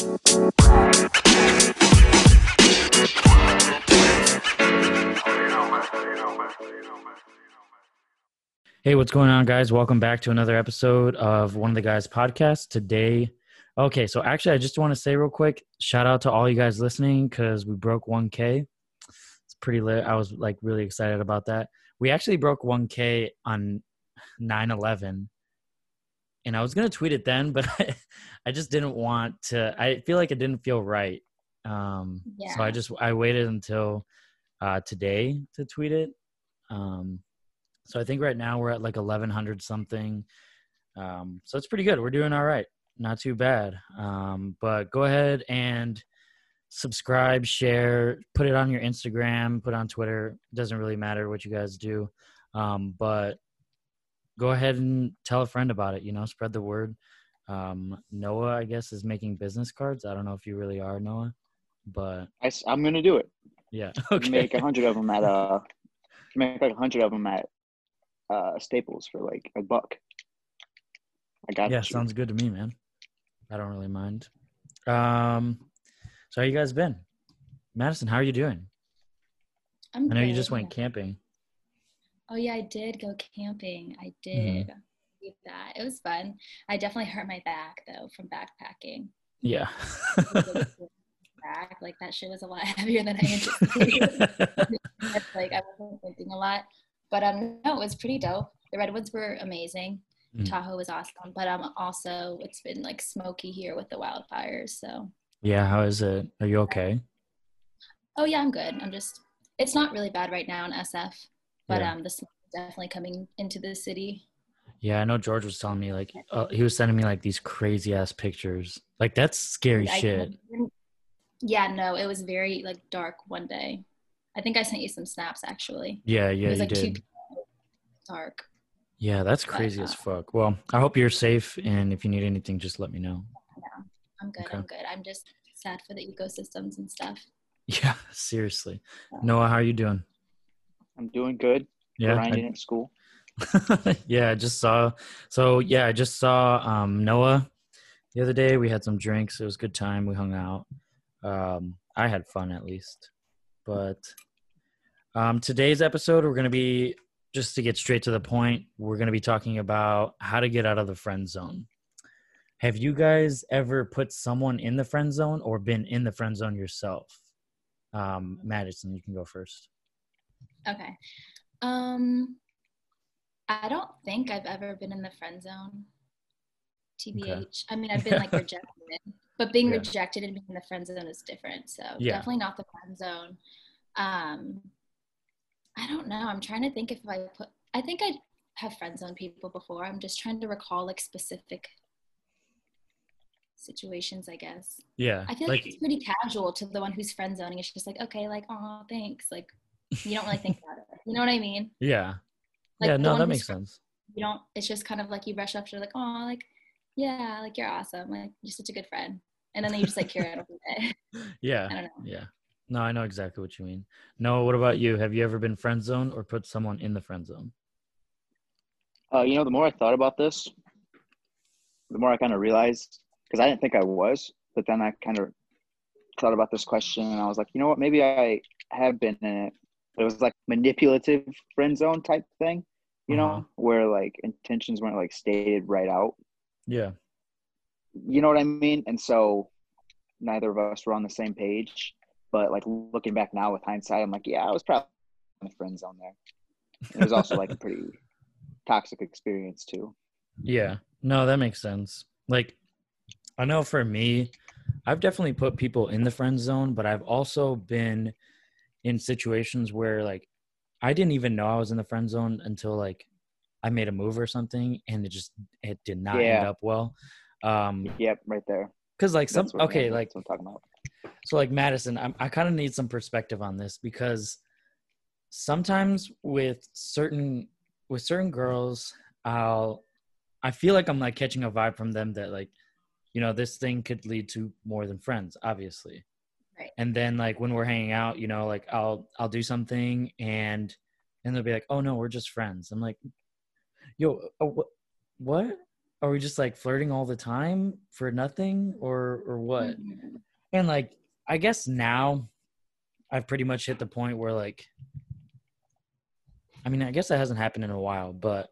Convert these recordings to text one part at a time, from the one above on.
Hey, what's going on, guys? Welcome back to another episode of One of the Guys podcast. Today, okay, so actually, I just want to say real quick shout out to all you guys listening because we broke 1K. It's pretty lit. I was like really excited about that. We actually broke 1K on 9 11. And I was going to tweet it then, but I, I just didn't want to. I feel like it didn't feel right. Um, Yeah. So I just, I waited until uh, today to tweet it. Um, so I think right now we're at like 1100 something. Um, so it's pretty good. We're doing all right. Not too bad. Um, but go ahead and subscribe, share, put it on your Instagram, put it on Twitter. It doesn't really matter what you guys do. Um, but go ahead and tell a friend about it, you know, spread the word. Um, Noah, I guess, is making business cards. I don't know if you really are, Noah, but I, am gonna do it. yeah. Okay. Make a hundred of them at uh, make like a hundred of them at uh Staples for like a buck. I got yeah, you. sounds good to me, man. I don't really mind. Um, so how you guys been, Madison? How are you doing? I'm I know you just went camping. Oh yeah, I did go camping. I Mm-hmm. did do that. It was fun. I definitely hurt my back though from backpacking. Yeah. Back like that shit was a lot heavier than I anticipated. Like I wasn't thinking a lot, but um, no, it was pretty dope. The redwoods were amazing. Mm. Tahoe was awesome, but um, also it's been like smoky here with the wildfires. So yeah. How is it? Are you okay? oh yeah, I'm good. I'm just it's not really bad right now in SF, but Yeah. um, the smoke is definitely coming into the city. Yeah, I know George was telling me like uh, he was sending me like these crazy ass pictures. Like that's scary I shit. Yeah, no, it was very like dark one day. I think I sent you some snaps actually. Yeah, yeah, It was like did. two dark. Yeah, that's but, crazy as uh, fuck. Well, I hope you're safe, and if you need anything, just let me know. I'm good. Okay. I'm good. I'm just sad for the ecosystems and stuff. Yeah, seriously. Yeah. Noah, how are you doing? I'm doing good. Yeah, I- Grinding at school. yeah, I just saw. So yeah, I just saw um, Noah the other day. We had some drinks. It was a good time. We hung out. Um, I had fun at least. But um, today's episode, we're gonna be just to get straight to the point. We're gonna be talking about how to get out of the friend zone. Have you guys ever put someone in the friend zone or been in the friend zone yourself? Um, Madison, you can go first. Okay. Um, I don't think I've ever been in the friend zone. TBH. I mean, I've been like rejected, but being Yeah. rejected and being in the friend zone is different. So Yeah. definitely not the friend zone. Um, I don't know. I'm trying to think if I put. I think I have friend zone people before. I'm just trying to recall like specific situations. I guess. Yeah, I feel like, it's pretty casual to the one who's friend zoning. It's just like, okay, like, oh, thanks. Like, you don't really think about it. You know what I mean? yeah, Like yeah. No, that makes sense. You don't. It's just kind of like you brush up to like, oh, like, yeah, like you're awesome. Like you're such a good friend. And then you just like carry it every day. Yeah, I don't know. yeah. No, I know exactly what you mean. No, what about you? Have you ever been friend zone or put someone in the friend zone? Uh, you know, the more I thought about this, the more I kind of realized because I didn't think I was, but then I kind of thought about this question and I was like, you know what? Maybe I have been in it. It was like manipulative friend zone type thing, you Uh-huh. know, where like intentions weren't like stated right out. Yeah, You know what I mean? And so neither of us were on the same page. But like looking back now with hindsight, I'm like, yeah, I was probably in the friend zone there. It was also like a pretty toxic experience too. yeah. No, that makes sense. Like, I know for me, I've definitely put people in the friend zone, but I've also been in situations where like I didn't even know I was in the friend zone until like I made a move or something, and it just it did not end up well. Um, Yep, right there. because like some what- okay, like I'm talking about. so like madison I'm, i kind of need some perspective on this because sometimes with certain with certain girls i'll i feel like i'm like catching a vibe from them that like you know this thing could lead to more than friends obviously Right. and then like when we're hanging out you know like i'll i'll do something and and they'll be like oh no we're just friends i'm like yo uh, what what are we just like flirting all the time for nothing or or what? Mhm. And like I guess now I've pretty much hit the point where like I mean, I guess that hasn't happened in a while, but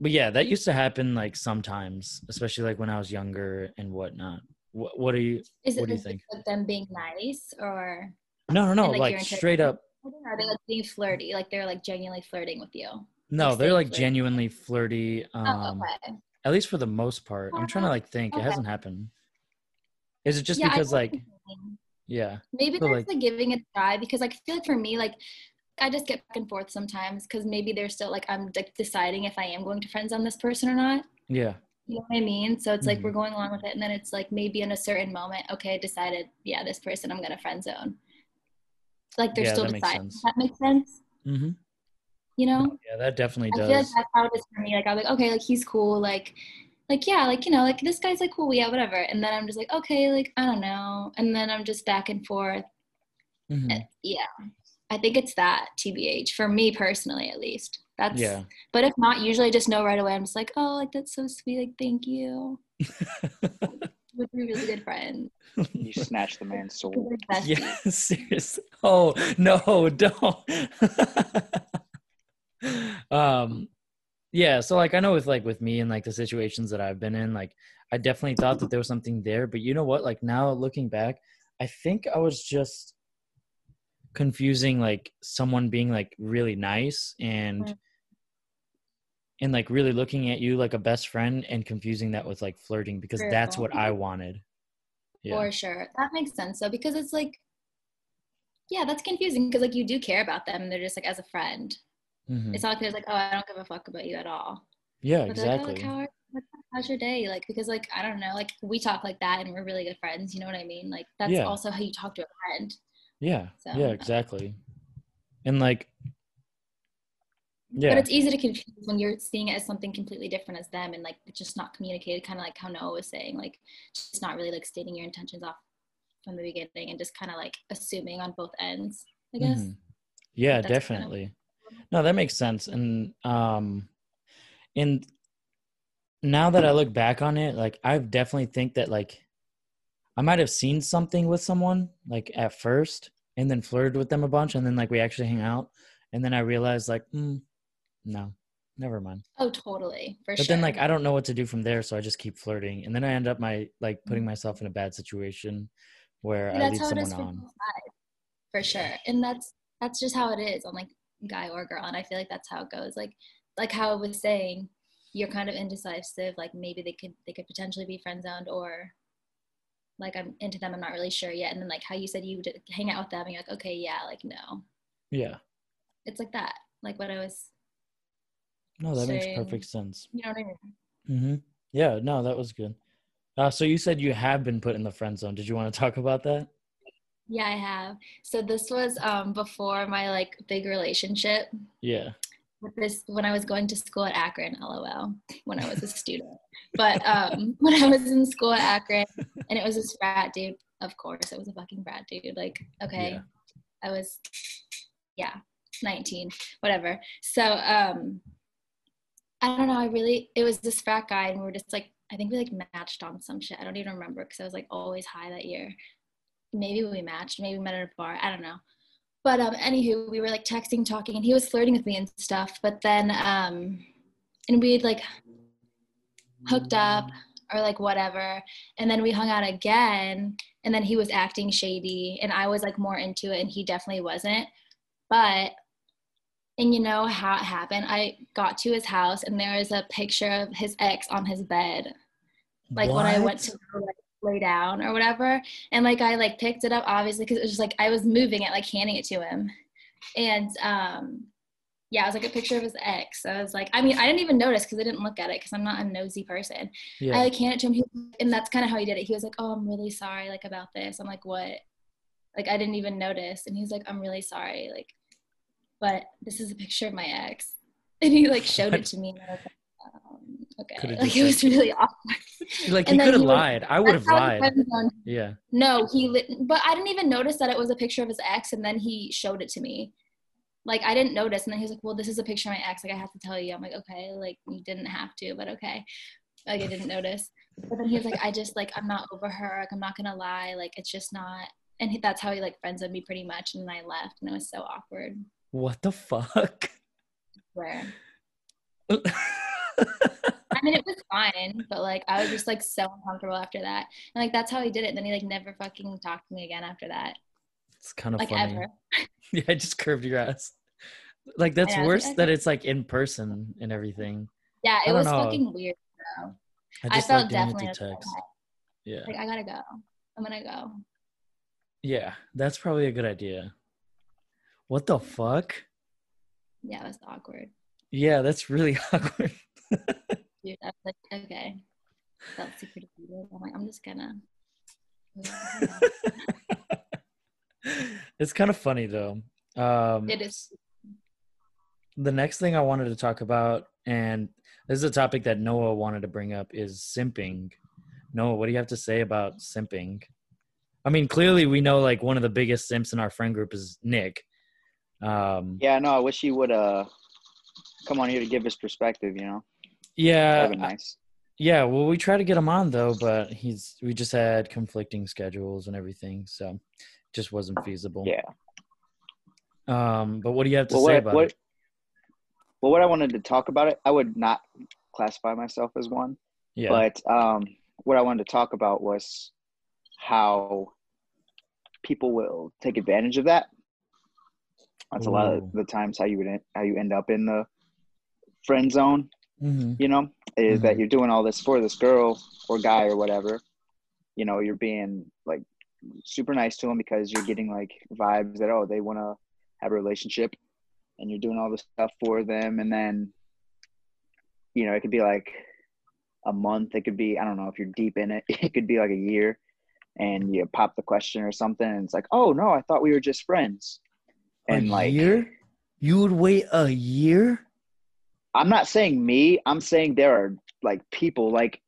but yeah, that used to happen like sometimes, especially like when I was younger and whatnot. What what do you Is it What do you think? with them being nice or No, no, no, And, like, like, straight up are they like being flirty? Like they're like genuinely flirting with you? No, Like, they're like flirty. genuinely flirty. oh, Um okay. at least for the most part. I'm trying to like think. It hasn't happened. Is it just Yeah, because like yeah. maybe So, there's like- giving it a try because like I feel like for me like I just get back and forth sometimes because maybe they're still like I'm like deciding if I am going to friends on this person or not. Yeah. You know what I mean? So it's like Mhm. we're going along with it, and then it's like maybe in a certain moment, okay, I decided, yeah, this person I'm gonna friend zone. Like they're Yeah, still that makes deciding. sense. That makes sense. Mm-hmm. You know? Yeah, that definitely I feel like that's how it is for me. Like I'm like, okay, like he's cool, like like yeah, like you know, like this guy's like cool, yeah, whatever. And then I'm just like, okay, like I don't know. And then I'm just back and forth. Mhm. Uh, Yeah. I think it's that TBH for me personally at least. That's Yeah. but if not, usually I just know right away. I'm just like, oh, like that's so sweet, like thank you. We're really good friends. You snatch the man's soul. We're yeah, seriously. Oh no, don't. um, yeah. So like, I know with like with me and like the situations that I've been in, like I definitely thought that there was something there, but you know what? Like now looking back, I think I was just confusing like someone being like really nice and Mm. And like really looking at you like a best friend and confusing that with like flirting because that's what I wanted. Yeah. For sure. That makes sense though, because it's like yeah, that's confusing because like you do care about them. They're just like as a friend. Mhm. It's not like there's like, oh, I don't give a fuck about you at all. Yeah, But they're like, oh, exactly. like, how are, how's your day? Like, because like I don't know, like we talk like that and we're really good friends. You know what I mean? Like that's Yeah. also how you talk to a friend. Yeah, So, yeah, exactly. And like, But it's easy to confuse when you're seeing it as something completely different as them and like it's just not communicated, kind of like how Noah was saying, like just not really like stating your intentions off from the beginning and just kind of like assuming on both ends, I guess. mhm. yeah, That's kind of- definitely. No, that makes sense. And um, and now that I look back on it, like I definitely think that like I might have seen something with someone like at first, and then flirted with them a bunch, and then like we actually hang out, and then I realized like, mm, no, never mind. Oh, totally, for sure. But sure. then like I don't know what to do from there, so I just keep flirting, and then I end up my like putting mm-hmm. myself in a bad situation where Yeah, I lead how it is someone for on. for sure. And that's that's just how it is on like guy or girl. And I feel like that's how it goes. Like like how I was saying, you're kind of indecisive. Like maybe they could they could potentially be friend zoned or like I'm into them. I'm not really sure yet. And then like how you said you would hang out with them and you're like, okay, yeah, like no. Yeah, It's like that. Like what I was, no, that makes perfect sense. you know what I mean? hmm Yeah, no, that was good. Uh, so you said you have been put in the friend zone. Did you want to talk about that? Yeah, I have. So this was um before my like big relationship. Yeah. with this when I was going to school at Akron, lol, when I was a student. But um, when I was in school at Akron, and it was this frat dude, of course, it was a fucking frat dude. Like, okay, Yeah. I was, yeah, 19, whatever. So, um, I don't know. I really, it was this frat guy, and we were just like, I think we like matched on some shit. I don't even remember because I was like always high that year. Maybe we matched. Maybe we met at a bar. I don't know. But um, anywho, we were like texting, talking, and he was flirting with me and stuff. But then, um, and we'd like hooked up or like whatever, and then we hung out again. And then he was acting shady, and I was like more into it, and he definitely wasn't. But and you know how it happened? I got to his house, and there was a picture of his ex on his bed like when I went to like, lay down or whatever. And like I like picked it up obviously because it was just like I was moving it, like handing it to him. And um yeah, it was like a picture of his ex. I was like, I mean, I didn't even notice because I didn't look at it because I'm not a nosy person. Yeah. I like handed it to him, he, and that's kind of how he did it. He was like, "Oh, I'm really sorry, like about this." I'm like, "What?" Like I didn't even notice, and he's like, "I'm really sorry, like, but this is a picture of my ex," and he like showed What? it to me, and I was like, um, "Okay," Could've like it was really awkward. like and you could have lied. I would have That's how the lied. Yeah. No, he lit, but I didn't even notice that it was a picture of his ex, and then he showed it to me. Like I didn't notice, and then he was like, "Well, this is a picture of my ex. Like I have to tell you." I'm like, "Okay, like you didn't have to, but okay." Like I didn't notice. But then he was like, I just like I'm not over her. Like I'm not gonna lie. Like it's just not. And he, that's how he like friends with me pretty much. And then I left, and it was so awkward. What the fuck? Where I mean, it was fine, but like I was just like so uncomfortable after that. And like that's how he did it. And then he like never fucking talked to me again after that. It's kind of Like funny. ever. Yeah, I just curved your ass. Like that's know, worse like, that it's like in person and everything. Yeah, it was know. fucking weird though. I I, just felt like definitely like, text. Yeah. like I gotta go. I'm gonna go. Yeah, that's probably a good idea. What the fuck? Yeah, was awkward. Yeah, that's really awkward. Dude, I was like, okay. Felt super defeated. I'm like, I'm just gonna. it's kind of funny though. Um, It is. the next thing I wanted to talk about, and this is a topic that Noah wanted to bring up, is simping. Noah, what do you have to say about simping? I mean, clearly we know like one of the biggest simps in our friend group is Nick. Um, Yeah, no, I wish he would uh come on here to give his perspective. You know, yeah, nice. yeah. Well, we try to get him on though, but he's we just had conflicting schedules and everything, so it just wasn't feasible. Yeah. Um, but what do you have to Well, say what, about what, it? well, what I wanted to talk about it, I would not classify myself as one, Yeah. but um, what I wanted to talk about was how people will take advantage of that. That's a lot of the times how you would how you end up in the friend zone. hmm You know, is that Mhm. you're doing all this for this girl or guy or whatever. You know, you're being like super nice to them because you're getting like vibes that oh they want to have a relationship, and you're doing all this stuff for them, and then you know it could be like a month. It could be I don't know if you're deep in it. It could be like a year, and you pop the question or something, and it's like oh no, I thought we were just friends, and a like year? You would wait a year? I'm not saying me. I'm saying there are like people like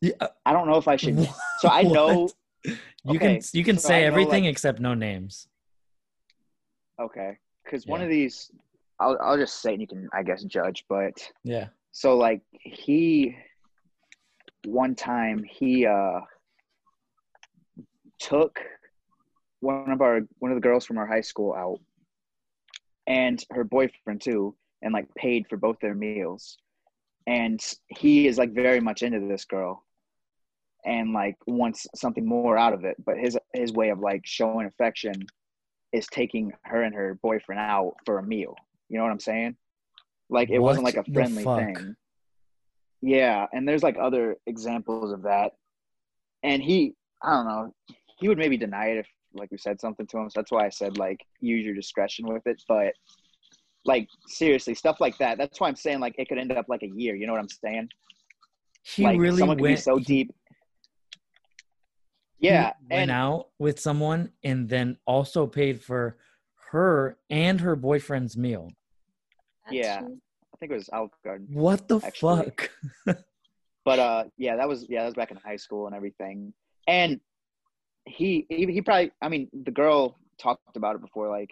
Yeah. I don't know if I should. So I know. You can you can so say everything like- except no names. Okay, because one of these, I'll I'll just say, and you can I guess judge. But Yeah. so like he, one time he uh took one of our one of the girls from our high school out, and her boyfriend too, and like paid for both their meals, and he is like very much into this girl. And like wants something more out of it, but his his way of like showing affection is taking her and her boyfriend out for a meal. You know what I'm saying? Like it wasn't like a friendly thing. Yeah, and there's like other examples of that. And he, I don't know, he would maybe deny it if like we said something to him. So that's why I said like use your discretion with it. But like seriously, stuff like that. That's why I'm saying like it could end up like a year. You know what I'm saying? He like really someone could went be so he- deep. he Yeah, went and out with someone and then also paid for her and her boyfriend's meal. Yeah. true. I think it was Olive Garden. What the Actually. fuck? but uh yeah that was yeah that was back in high school and everything and he he, he probably i mean the girl talked about it before like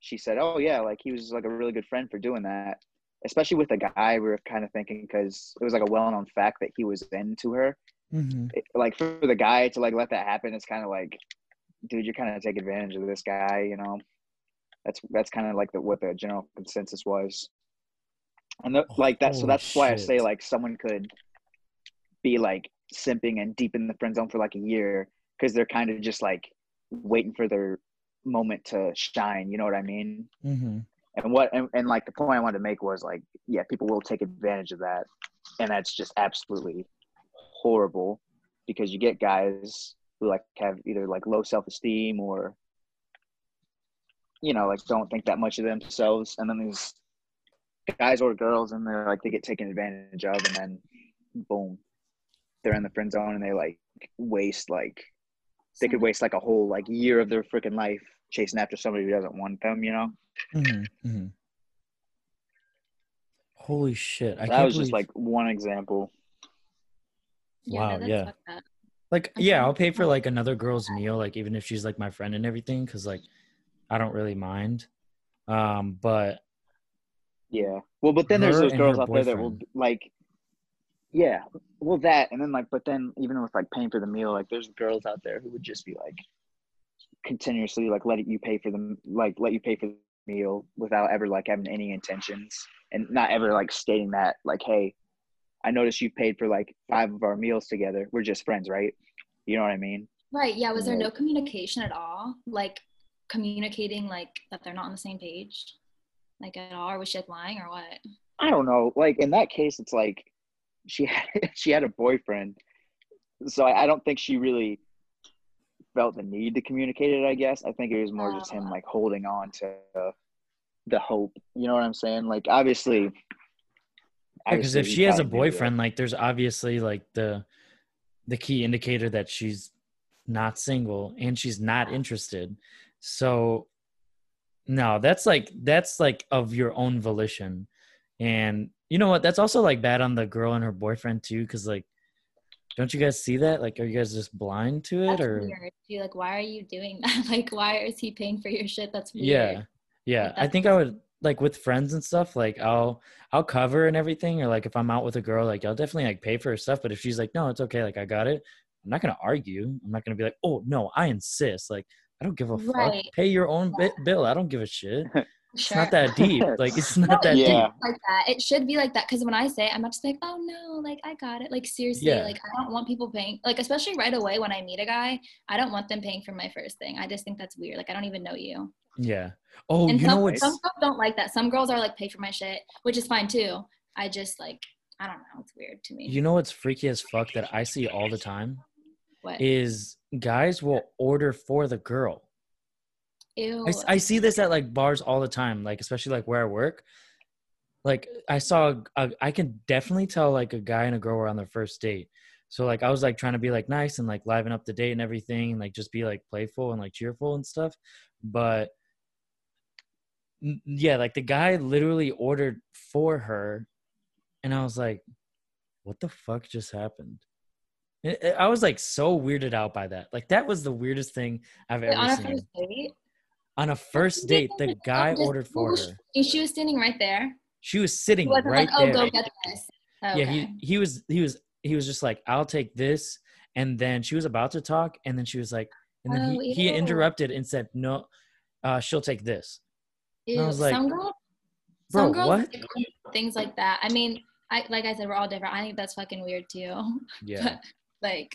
she said oh yeah like he was like a really good friend for doing that. Especially with a guy we were kind of thinking because it was like a well-known fact that he was into her. Hmm It- like for the guy to like let that happen it's kind of like dude you're kind of take advantage of this guy you know? That's that's kind of like the what the general consensus was. And the, like that so that's why i say like someone could be like simping and deep in the friend zone for like a year because they're kind of just like waiting for their moment to shine you know what i mean? Hmm and what and, and like the point i wanted to make was like yeah people will take advantage of that and that's just absolutely horrible because you get guys who like have either like low self-esteem or you know like don't think that much of themselves and then these guys or girls and they're like they get taken advantage of and then boom they're in the friend zone and they like waste like they could waste like a whole like year of their freaking life chasing after somebody who doesn't want them you know hmm hmm Holy shit! I that can't was just like one example Yeah, Wow, no, yeah. like yeah i'll pay for like another girl's meal like even if she's like my friend and everything because like i don't really mind um but Yeah. Well, but then there's those girls her out there that will like. Yeah, well that, and then like, but then even with like paying for the meal, like there's girls out there who would just be like continuously like letting you pay for them, like let you pay for the meal without ever like having any intentions and not ever like stating that like, hey, I noticed you paid for like five of our meals together. We're just friends, right? You know what I mean? Right. Yeah. Was there no communication at all? Like communicating like that they're not on the same page, like at all, or was she like lying or what? I don't know. Like in that case, it's like she had she had a boyfriend, so I, I don't think she really felt the need to communicate it. I guess I think it was more just him Oh. like holding on to the hope. You know what I'm saying? Like obviously, Because if she has a probably knew that. boyfriend, like there's obviously like the the key indicator that she's not single and she's not interested. So no, that's like that's like of your own volition. And you know what? That's also like bad on the girl and her boyfriend too, because like don't you guys see that? Like are you guys just blind to it That's or weird. Be like, why are you doing that? Like, why is he paying for your shit? That's weird. Yeah. Yeah. Like, I think I would like with friends and stuff, like I'll I'll cover and everything, or like if I'm out with a girl, like I'll definitely like pay for her stuff. But if she's like, no, it's okay, like I got it, I'm not gonna argue. I'm not gonna be like, oh no, I insist. Like I don't give a fuck. Pay your own bi- bill. I don't give a shit. It's Sure. not that deep. Like it's not that Yeah. deep. like that. It should be like that because when I say it, I'm not just like, oh no, like I got it. Like seriously, Yeah. like I don't want people paying. Like especially right away when I meet a guy, I don't want them paying for my first thing. I just think that's weird. Like I don't even know you. Yeah. Oh, and you some, know what's some girls don't like that. Some girls are like, pay for my shit, which is fine too. I just like, I don't know. It's weird to me. you know what's freaky as fuck that I see all the time what? is guys will order for the girl. Ew. I, I see this at like bars all the time, like especially like where I work. Like I saw, a, I can definitely tell like a guy and a girl were on their first date. So like I was like trying to be like nice and like liven up the date and everything, and like just be like playful and like cheerful and stuff. But yeah, like the guy literally ordered for her, and I was like, "What the fuck just happened?" I- was like so weirded out by that. Like that was the weirdest thing I've Wait, ever on a seen first date? On a first date the guy ordered for her she- She was standing right there. she was sitting right like, oh, there go get this. Oh, yeah he he was he was he was just like i'll take this and then she was about to talk and then she was like and then Oh, he, he interrupted and said no uh she'll take this and I Ew, was like, some girls, bro, some girls what? things like that. I mean, I like I said, we're all different. I think that's fucking weird too. yeah like,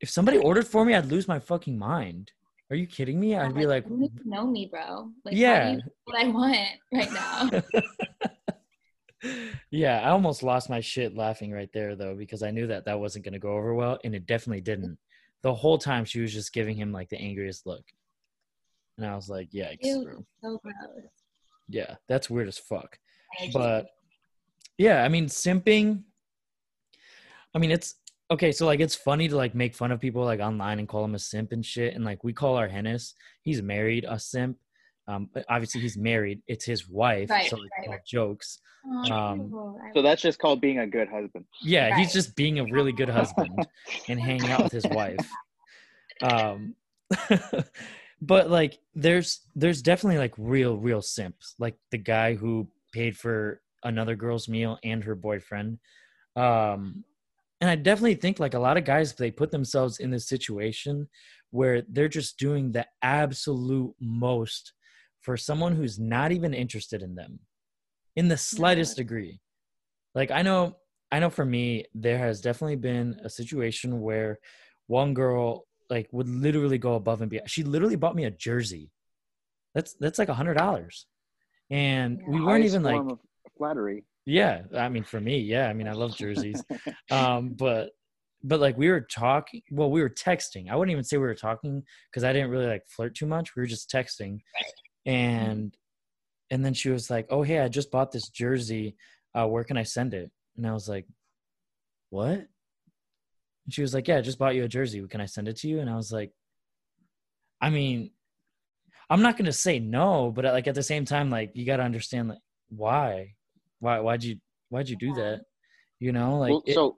if somebody ordered for me i'd lose my fucking mind are you kidding me i'd be like you know me, bro. Like, Yeah. how do you know what I want right now. yeah i almost lost my shit laughing right there though because i knew that that wasn't going to go over well and it definitely didn't the whole time she was just giving him like the angriest look and i was like yikes Ew, so gross. yeah that's weird as fuck but yeah i mean simping i mean it's okay so like it's funny to like make fun of people like online and call them a simp and shit and like we call our hennis he's married a simp um but obviously he's married it's his wife Right, so it's right, jokes Oh, um, So that's just called being a good husband. yeah he's just being a really good husband and hanging out with his wife. Um but like there's there's definitely like real real simps like the guy who paid for another girl's meal and her boyfriend um and i definitely think like a lot of guys they put themselves in this situation where they're just doing the absolute most for someone who's not even interested in them in the slightest degree. Like i know i know for me there has definitely been a situation where one girl like would literally go above and beyond she literally bought me a jersey. That's that's like a hundred dollars. And we weren't even like of flattery. Yeah i mean for me yeah i mean i love jerseys. Um but but like we were talking well we were texting. I wouldn't even say we were talking because i didn't really like flirt too much. We were just texting. And and then she was like oh hey i just bought this jersey. Uh where can i send it? And i was like what? And she was like yeah i just bought you a jersey. Can i send it to you? And i was like i mean i'm not gonna say no but like at the same time like you gotta understand like why why why'd you why'd you do that you know like well, it, so,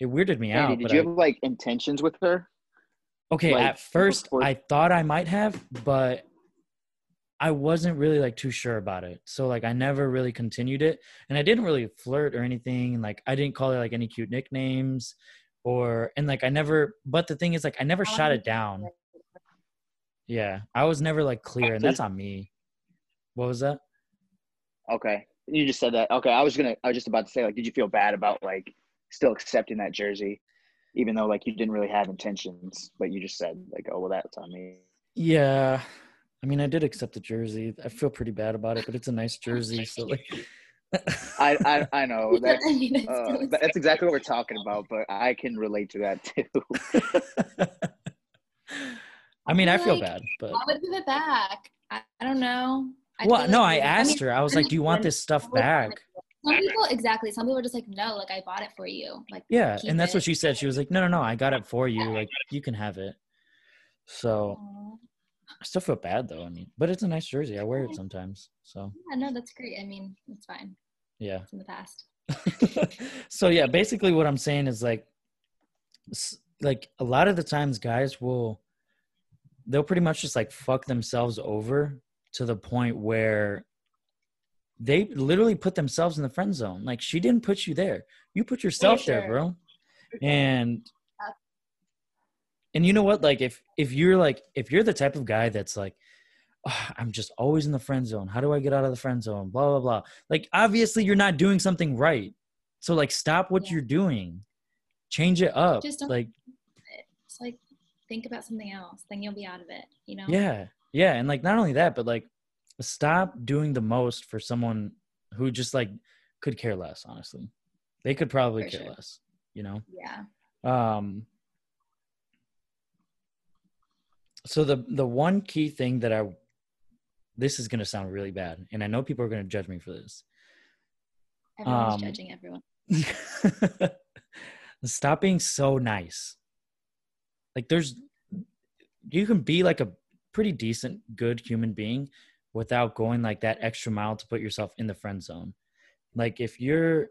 it weirded me Andy, out did but you I- have like intentions with her? okay like, at first before- i thought i might have but I wasn't really like too sure about it. So like I never really continued it and I didn't really flirt or anything and like I didn't call her like any cute nicknames or and like I never but the thing is like I never shot it down. Yeah. I was never like clear and that's on me. What was that? Okay. You just said that. Okay. I was gonna I was just about to say like did you feel bad about like still accepting that jersey? Even though like you didn't really have intentions, but you just said like, oh well that's on me. Yeah. I mean I did accept the jersey. I feel pretty bad about it, but it's a nice jersey. So like I, I I know Yeah, that's I mean, uh, that's exactly what we're talking about, but I can relate to that too. I mean, I feel Like, bad, but I would give it back. I, I don't know. I well, feel no, I asked mean, her. I was like, "Do you want this stuff back?" Some people exactly. Some people are just like, no, like I bought it for you. Like Yeah, and that's it. what she said. She was like, "No, no, no, I got it for you. Like, you can have it." So Aw. I still feel bad though. I mean, but it's a nice jersey. I wear it sometimes. So Yeah, no, that's great. I mean, it's fine. yeah. It's in the past. so yeah, basically what I'm saying is like, like a lot of the times guys will, they'll pretty much just like fuck themselves over to the point where they literally put themselves in the friend zone. Like she didn't put you there. You put yourself there, sure. bro. And and you know what? Like if if you're like if you're the type of guy that's like, "Ah, I'm just always in the friend zone. How do I get out of the friend zone? Blah blah blah. Like obviously you're not doing something right. So like stop what Yeah. you're doing. Change it up. Just don't- like It's like think about something else. Then you'll be out of it. You know. yeah. Yeah, and like not only that, but like stop doing the most for someone who just like could care less, honestly. They could probably For care sure. less, you know? Yeah. Um so the the one key thing that I this is going to sound really bad and I know people are going to judge me for this. Everyone's Um, judging everyone. Stop being so nice. Like there's you can be like a pretty decent good human being without going like that extra mile to put yourself in the friend zone. Like if you're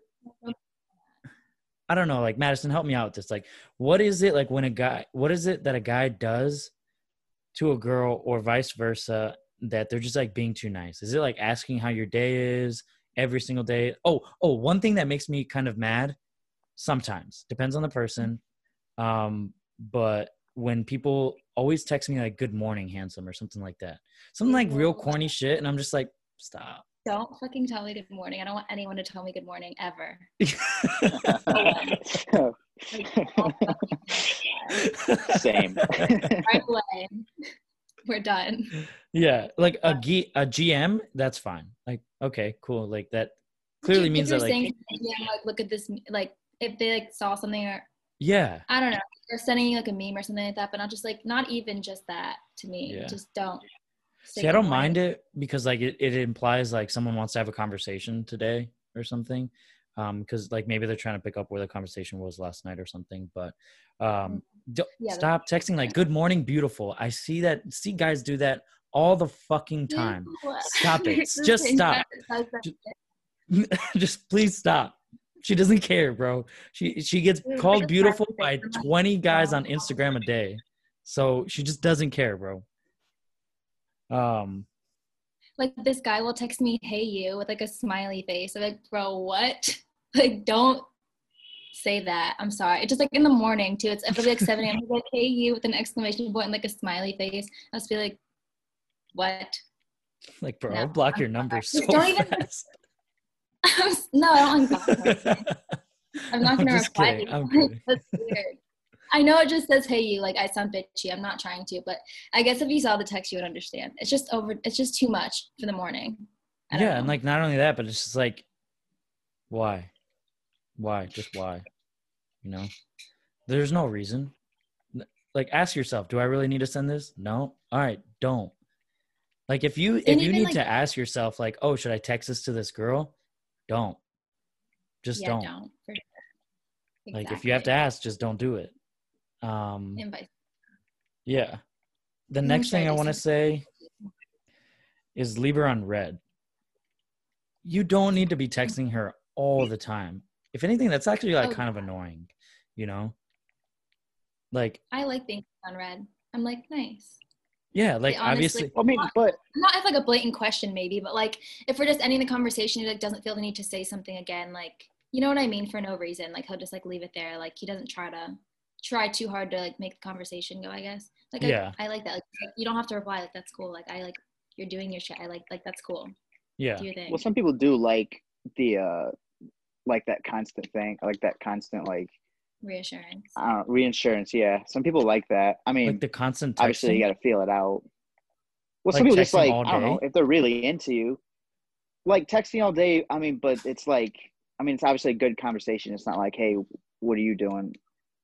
I don't know, like Madison, help me out with this. Like, what is it like when a guy, what is it that a guy does to a girl or vice versa that they're just like being too nice? Is it like asking how your day is every single day? Oh, oh, one thing that makes me kind of mad sometimes depends on the person. Um, but when people always text me like good morning, handsome, or something like that, something like real corny shit, and I'm just like, stop. Don't fucking tell me good morning. I don't want anyone to tell me good morning ever. Same. Right away. We're done. yeah, like a G, a GM, that's fine. Like, okay, cool. Like that clearly If means you're that like saying, yeah, like look at this, like if they like saw something or yeah, I don't know, or sending you like a meme or something like that, but not just like not even just that to me. Yeah. Just don't. See, I don't mind it because like it, it implies like someone wants to have a conversation today or something. Um, because like maybe they're trying to pick up where the conversation was last night or something. But um, don't Yeah, stop texting like "Good morning, beautiful." I see that. See guys do that all the fucking time. Stop it. Just stop. Just please stop. She doesn't care, bro. She she gets called beautiful by it. I'm not- 20 guys on. Instagram a day. So she just doesn't care, bro. Um like this guy will text me hey you with like a smiley face i'm like bro what like don't say that i'm sorry it's just like in the morning too it's it'll be like 7 a.m he's like hey you with an exclamation point and like a smiley face i'll just be like what like bro, No, I'll block I'm your number so. Don't even- fast. no i don't unblock i'm not I'm reply to. I'm that's weird i know it just says hey you like i sound bitchy i'm not trying to but i guess if you saw the text you would understand it's just over it's just too much for the morning yeah, and know. like not only that, but it's just like why? Why? Just why? You know? There's no reason. Like ask yourself, do I really need to send this? No. All right, don't. Like if you if And you need like- to ask yourself like, "Oh, should I text this to this girl?" Don't. Just yeah, don't. don't. sure. Like if you have to ask, just don't do it. Um And vice- yeah. The I'm next sure thing I want to say is leave her on read. You don't need to be texting her all the time. If anything, that's actually like Oh, kind of annoying, you know? Like, I like being on read. I'm like, nice. Yeah, like honestly- obviously. I mean, but not if like a blatant question maybe but like if we're just ending the conversation he like doesn't feel the need to say something again like you know what i mean for no reason like he'll just like leave it there like he doesn't try to try too hard to like make the conversation go i guess like Yeah. I, I like that like, you don't have to reply like that's cool like i like you're doing your shit i like like that's cool Yeah. do your thing well, some people do like the uh, like that constant thing, like that constant like reassurance I reinsurance. Yeah, some people like that. I mean, Like the constant obviously you got to feel it out. Well, Like some people just like I don't know if they're really into you, like texting all day. I mean, but it's like I mean, it's obviously a good conversation. It's not like, hey, what are you doing?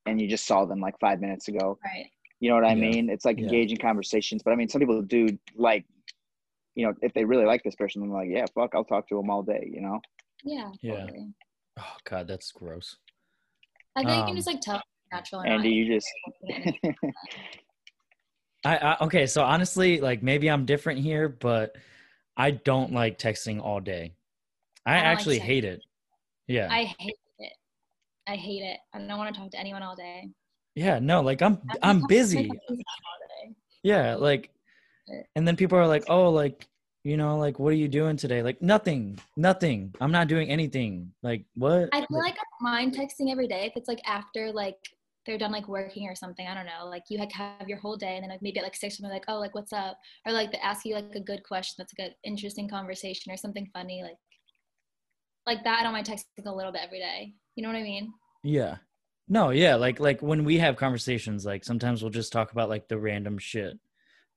And you just saw them like five minutes ago. right You know what I Yeah. mean? It's like Yeah. engaging conversations. But I mean, some people do like, you know, if they really like this person, they're like, yeah, fuck, I'll talk to them all day. You know? yeah Yeah. totally. Oh god, that's gross. I think you Um, can just like tell if natural Andy, not. you just I, I okay, so honestly, like maybe I'm different here, but I don't like texting all day. I, I don't like actually hate it. Yeah. i hate it i hate it i don't want to talk to anyone all day yeah, no, like I'm I don't I'm talk to my busy. friends all day. Yeah, like and then people are like, "Oh, like, you know, like what are you doing today?" Like nothing. Nothing. I'm not doing anything. Like what? I feel like I don't mind texting every day if it's like after like they're done like working or something. I don't know. Like you like have your whole day and then like maybe at like six they're like, oh like what's up? Or like they ask you like a good question that's like an interesting conversation or something funny, like like that I don't mind texting a little bit every day. You know what I mean? Yeah. No, yeah, like like when we have conversations, like sometimes we'll just talk about like the random shit.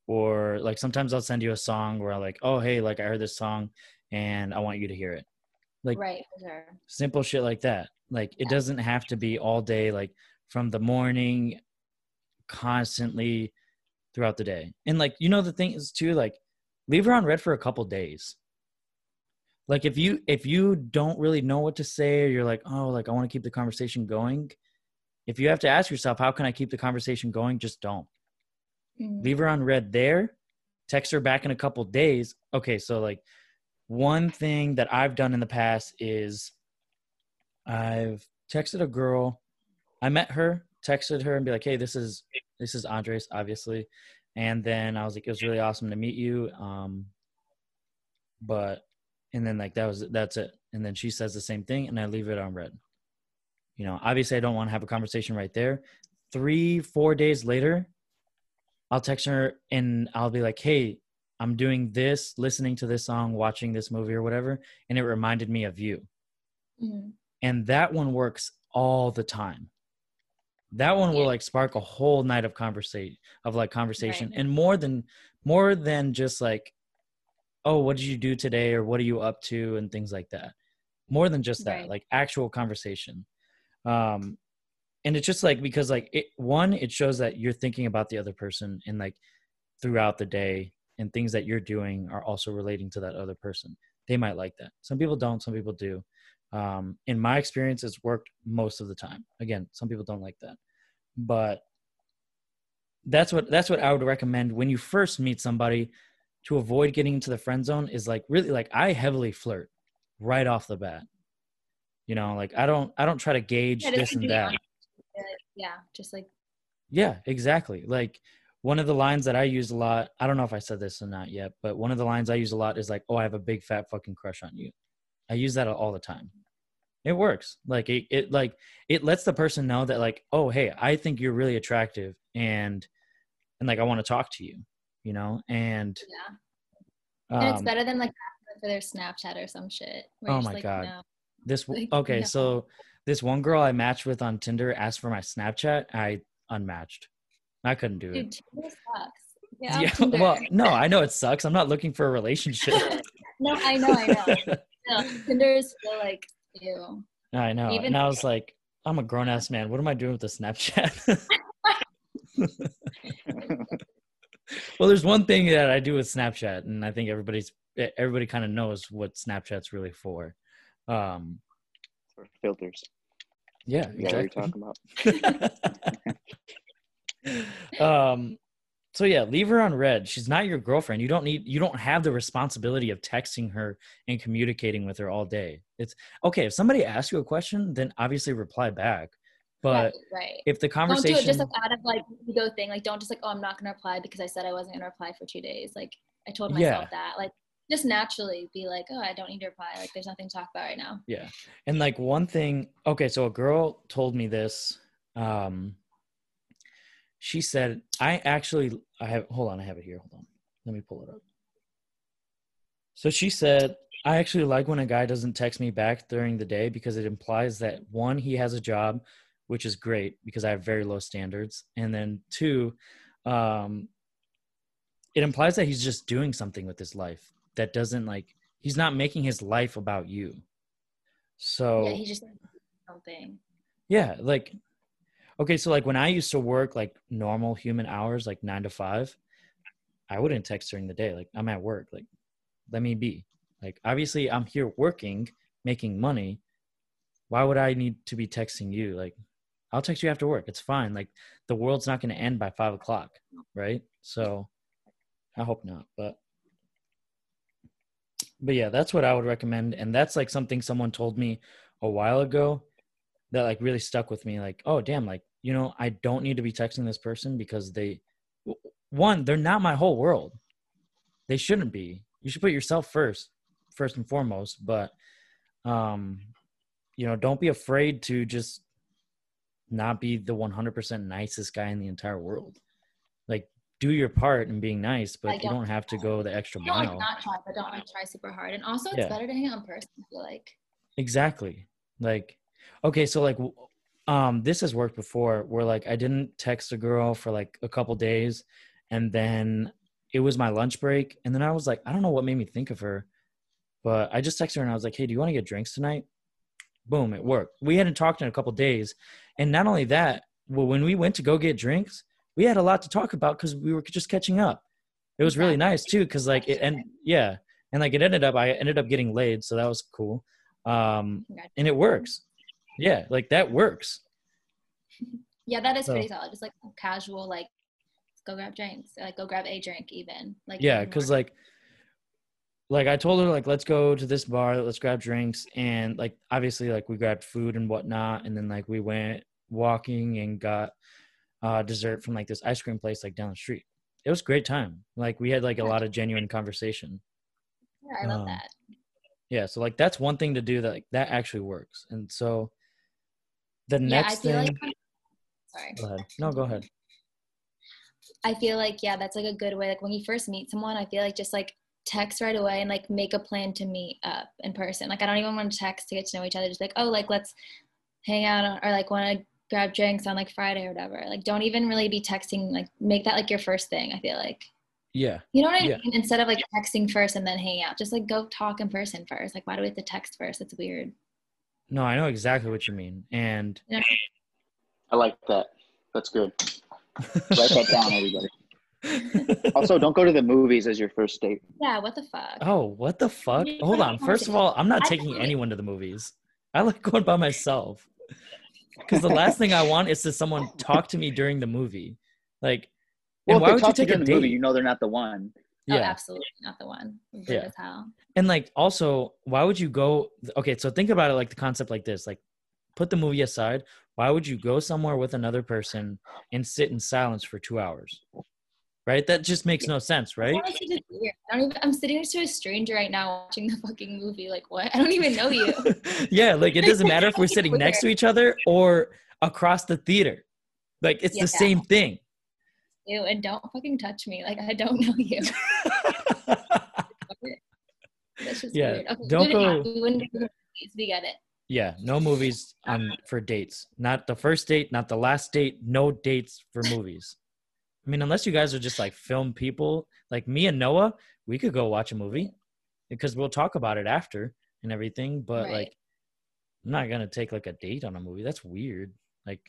Or like sometimes I'll send you a song where I'm like, oh hey, like I heard this song and I want you to hear it. Like right, sure. simple shit like that. Like it Yeah. doesn't have to be all day, like from the morning constantly throughout the day. And like you know the thing is too, like leave her on read for a couple days. Like if you if you don't really know what to say or you're like, oh, like I want to keep the conversation going, if you have to ask yourself, how can I keep the conversation going? Just don't. Mhm. Leave her on read there. Text her back in a couple days. Okay, so like one thing that I've done in the past is I've texted a girl. I met her, texted her, and be like, "Hey, this is this is Andres, obviously." And then I was like, "It was really awesome to meet you." Um, but and then like that was that's it. And then she says the same thing, and I leave it on read. You know, obviously, I don't want to have a conversation right there. Three, four days later, I'll text her and I'll be like, "Hey, I'm doing this, listening to this song, watching this movie or whatever, and it reminded me of you." Mhm. and that one works all the time that one will like spark a whole night of conversation of like conversation Right. and more than more than just like oh what did you do today or what are you up to and things like that more than just that Right. like actual conversation um and it's just like because like it one it shows that you're thinking about the other person and like throughout the day and things that you're doing are also relating to that other person. They might like that. Some people don't some people do. Um, in my experience it's worked most of the time. Again some people don't like that. But that's what that's what i would recommend when you first meet somebody to avoid getting into the friend zone is like really like i heavily flirt right off the bat. You know like i don't i don't try to gauge Yeah, this and that. Yeah, just like yeah, exactly. Like one of the lines that I use a lot, I don't know if I said this or not yet, but one of the lines I use a lot is like, "Oh, I have a big fat fucking crush on you." I use that all the time. It works. Like it, it like it lets the person know that like, "Oh, hey, I think you're really attractive and and like I want to talk to you." You know? And yeah. And it's um, better than like for their Snapchat or some shit. Oh my like, God. no. this like, okay, no. so this one girl I matched with on Tinder asked for my Snapchat. I unmatched. I couldn't do it. Dude, Tinder sucks. Yeah, Yeah, well, no, I know it sucks. I'm not looking for a relationship. no, I know, I know. No, Tinder is still like ew. I know. Even- and I was like, I'm a grown ass man. What am I doing with the Snapchat? well, there's one thing that I do with Snapchat, and I think everybody's everybody kind of knows what Snapchat's really for. Um, For filters. yeah, Yeah, you're talking about. um so yeah leave her on read she's not your girlfriend you don't need you don't have the responsibility of texting her and communicating with her all day it's okay if somebody asks you a question then obviously reply back But right, right. if the Don't do conversation, it just like out of like ego thing. Like don't just like, oh, I'm not gonna reply because I said I wasn't gonna reply for two days. Like I told myself Yeah. that. Like just naturally be like, oh, I don't need to reply. Like there's nothing to talk about right now. Yeah. And like one thing, okay, so a girl told me this. Um she said, I actually I have hold on, I have it here. Hold on. Let me pull it up. So she said, I actually like when a guy doesn't text me back during the day because it implies that one, he has a job, which is great because I have very low standards. And then two, um it implies that he's just doing something with his life that doesn't like he's not making his life about you. So Yeah, he just something. yeah, like okay, so like when I used to work like normal human hours, like nine to five, I wouldn't text during the day. Like I'm at work. Like let me be. Like obviously I'm here working, making money. Why would I need to be texting you? Like I'll text you after work. It's fine. Like the world's not gonna end by five o'clock, right? So I hope not, but but yeah, that's what I would recommend. And that's like something someone told me a while ago that like really stuck with me. Like, oh damn, like, you know, I don't need to be texting this person because they one, they're not my whole world. They shouldn't be. You should put yourself first, first and foremost. But um, you know, don't be afraid to just not be the 100% nicest guy in the entire world. Do your part in being nice, but you don't- don't have to go the extra Don't like mile. not try, but don't like try super hard. And also, it's Yeah. better to hang out in person. I feel like. Exactly. Like, okay, so like, um, this has worked before where like I didn't text a girl for like a couple days and then it was my lunch break. And then I was like, I don't know what made me think of her, but I just texted her and I was like, hey, do you want to get drinks tonight? Boom, it worked. We hadn't talked in a couple days. And not only that, well, when we went to go get drinks, we had a lot to talk about because we were just catching up. It was really nice too, because like it and yeah, and like it ended up I ended up getting laid, so that was cool. Um, and it works. Yeah, like that works. Yeah, that is So- pretty solid. Just like casual, like go grab drinks, like go grab a drink, even. Like Yeah, because like, like I told her like let's go to this bar, let's grab drinks, and like obviously like we grabbed food and whatnot, and then like we went walking and got uh dessert from like this ice cream place like down the street. It was a great time. Like we had like a lot of genuine conversation. yeah, I love um, that. Yeah, so like that's one thing to do that like that actually works. And so the Yeah, next thing. like. Sorry. go ahead. No, go ahead. I feel like yeah, that's like a good way. Like when you first meet someone, I feel like just like text right away and like make a plan to meet up in person. Like I don't even want to text to get to know each other. Just like oh, like let's hang out or like want to grab drinks on like Friday or whatever. Like don't even really be texting. Like make that like your first thing. I feel like Yeah. you know what I Yeah. mean. Instead of like texting first and then hang out, just like go talk in person first. Like why do we have to text first? It's weird. No, I know exactly what you mean. And I like that. That's good. Write that down, everybody. Also, don't go to the movies as your first date. Yeah, what the fuck? Oh, what the fuck? Hold on. First of all, I'm not taking anyone to the movies. I like going by myself. Because the last thing I want is to someone talk to me during the movie. Like, Well, and why they would you talk to take a in the movie, date? you know they're not the one. Oh, Yeah. absolutely not the one. Rude Yeah. as hell. And like, also, why would you go? Okay, so think about it like the concept like this like, put the movie aside. Why would you go somewhere with another person and sit in silence for two hours? Right? That just makes no sense, right? Honestly, just weird. I don't even. I'm sitting next to a stranger right now watching the fucking movie. Like what? I don't even know you. yeah, like it doesn't matter if we're sitting next to each other or across the theater. Like it's Yeah. the same thing. Ew, and don't fucking touch me. Like I don't know you. That's just Yeah, weird. Okay, don't go- We wouldn't do movies. We get it. yeah, no movies on um, for dates. Not the first date, not the last date, no dates for movies. I mean, unless you guys are just like film people, like me and Noah, we could go watch a movie because we'll talk about it after and everything, but Right. like I'm not going to take like a date on a movie. That's weird. Like.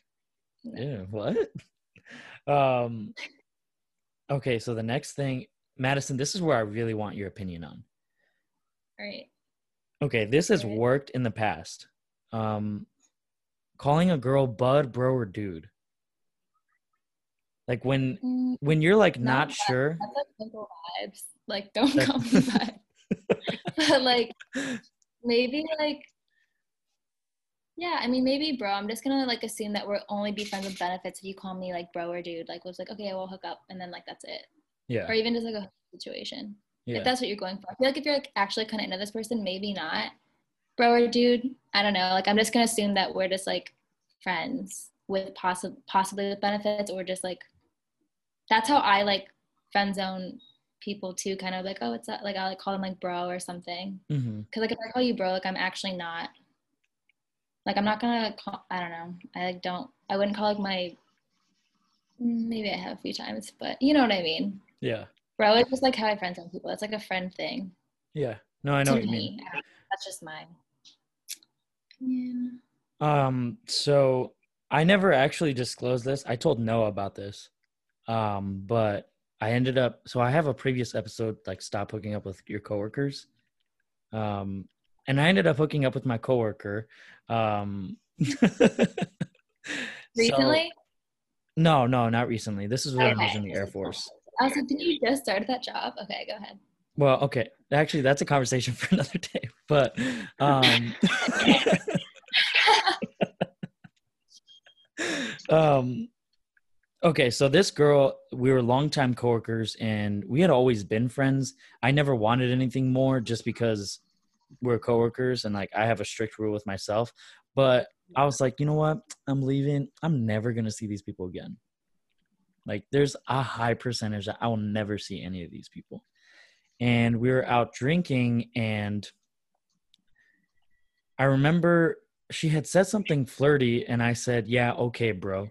Yeah, what? Um okay, so the next thing, Madison, this is where I really want your opinion on. All right. Okay, this has worked in the past. Um calling a girl bud, bro, or dude. Like when Mm, when you're like Not sure. That's like simple vibes. Like don't call me but like maybe like Yeah, I mean, maybe bro. I'm just gonna like assume that we'll only be friends with benefits if you call me like bro or dude. Like, was like, okay, we'll hook up, and then like that's it. Yeah. Or even just like a situation. Yeah. If that's what you're going for. I feel like if you're like actually kind of into this person, maybe not, bro or dude. I don't know. Like, I'm just gonna assume that we're just like friends with possible possibly with benefits, or just like that's how I like friend zone people too. Kind of like, oh, it's like I like call them like bro or something. hmm Cause like if I call you bro, like I'm actually not. Like I'm not gonna call. I don't know. I like don't. I wouldn't call like my. Maybe I have a few times, but you know what I mean. Yeah. Bro is just like how I friend zone people. It's like a friend thing. Yeah. No, I know what you mean. That's just mine. Yeah. Um, so I never actually disclosed this. I told Noah about this. Um, but I ended up so I have a previous episode like stop hooking up with your coworkers. Um, and I ended up hooking up with my coworker. Um so- Recently, no, no, not recently. This is when I was in the Air Force. I was like, "Did you just start that job?" Okay, go ahead. Well, okay. Actually, that's a conversation for another day. But um um okay, so this girl, we were longtime coworkers and we had always been friends. I never wanted anything more just because we're coworkers and like I have a strict rule with myself. But I was like, you know what? I'm leaving. I'm never gonna see these people again. Like there's a high percentage that I will never see any of these people. And we were out drinking and I remember she had said something flirty and I said, "Yeah, okay, bro."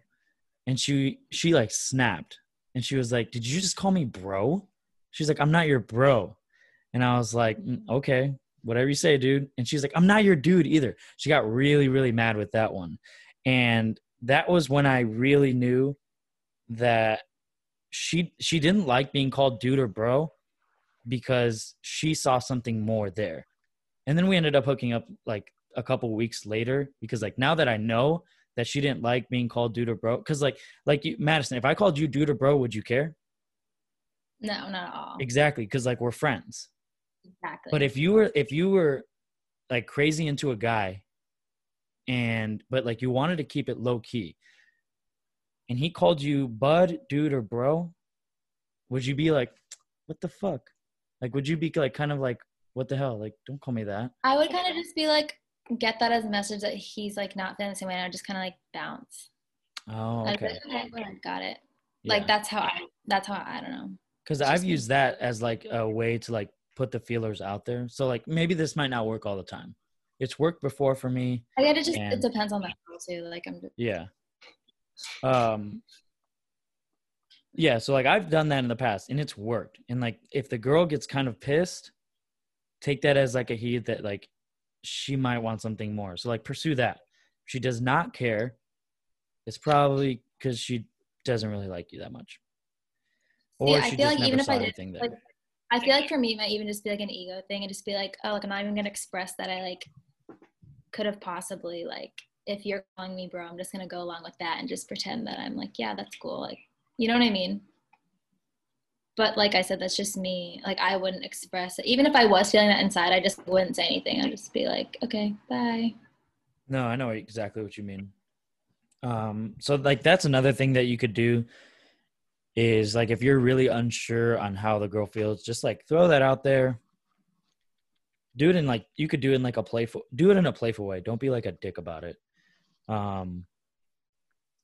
And she she like snapped and she was like, "Did you just call me bro?" She's like, "I'm not your bro." And I was like, "Mm, "Okay, whatever you say, dude." And she's like, "I'm not your dude either." She got really really mad with that one. And that was when I really knew that she she didn't like being called dude or bro because she saw something more there. And then we ended up hooking up like a couple weeks later because like now that I know that she didn't like being called dude or bro cuz like like you Madison if I called you dude or bro would you care? No, not at all. Exactly cuz like we're friends. Exactly. But if you were if you were like crazy into a guy and but like you wanted to keep it low key and he called you bud, dude or bro, would you be like what the fuck? Like would you be like kind of like what the hell? Like don't call me that. I would kind of just be like, get that as a message that he's like not feeling the same way, and I just kind of like bounce. Oh, okay. like, okay, got it. Yeah. Like that's how I. That's how I, I don't know. because It's I've just me. used that as like a way to like put the feelers out there. So like maybe this might not work all the time. It's worked before for me. I get it. Just And- it depends on the girl too. Like I'm. Just, Yeah. Um. Yeah, so like I've done that in the past and it's worked. And like if the girl gets kind of pissed, take that as like a heat that like she might want something more. So like pursue that. If she does not care, it's probably because she doesn't really like you that much. Or I she feel just like never even if I did- anything there. like, I feel like for me, it might even just be like an ego thing, and just be like, oh, like I'm not even gonna express that I like could have possibly like if you're calling me bro, I'm just gonna go along with that and just pretend that I'm like, yeah, that's cool. Like, you know what I mean? But like I said, that's just me. Like I wouldn't express it. Even if I was feeling that inside, I just wouldn't say anything. I'd just be like, okay, bye. No, I know exactly what you mean. Um, so like that's another thing that you could do is like if you're really unsure on how the girl feels, just like throw that out there. Do it in like you could do it in like a playful do it in a playful way. Don't be like a dick about it. Um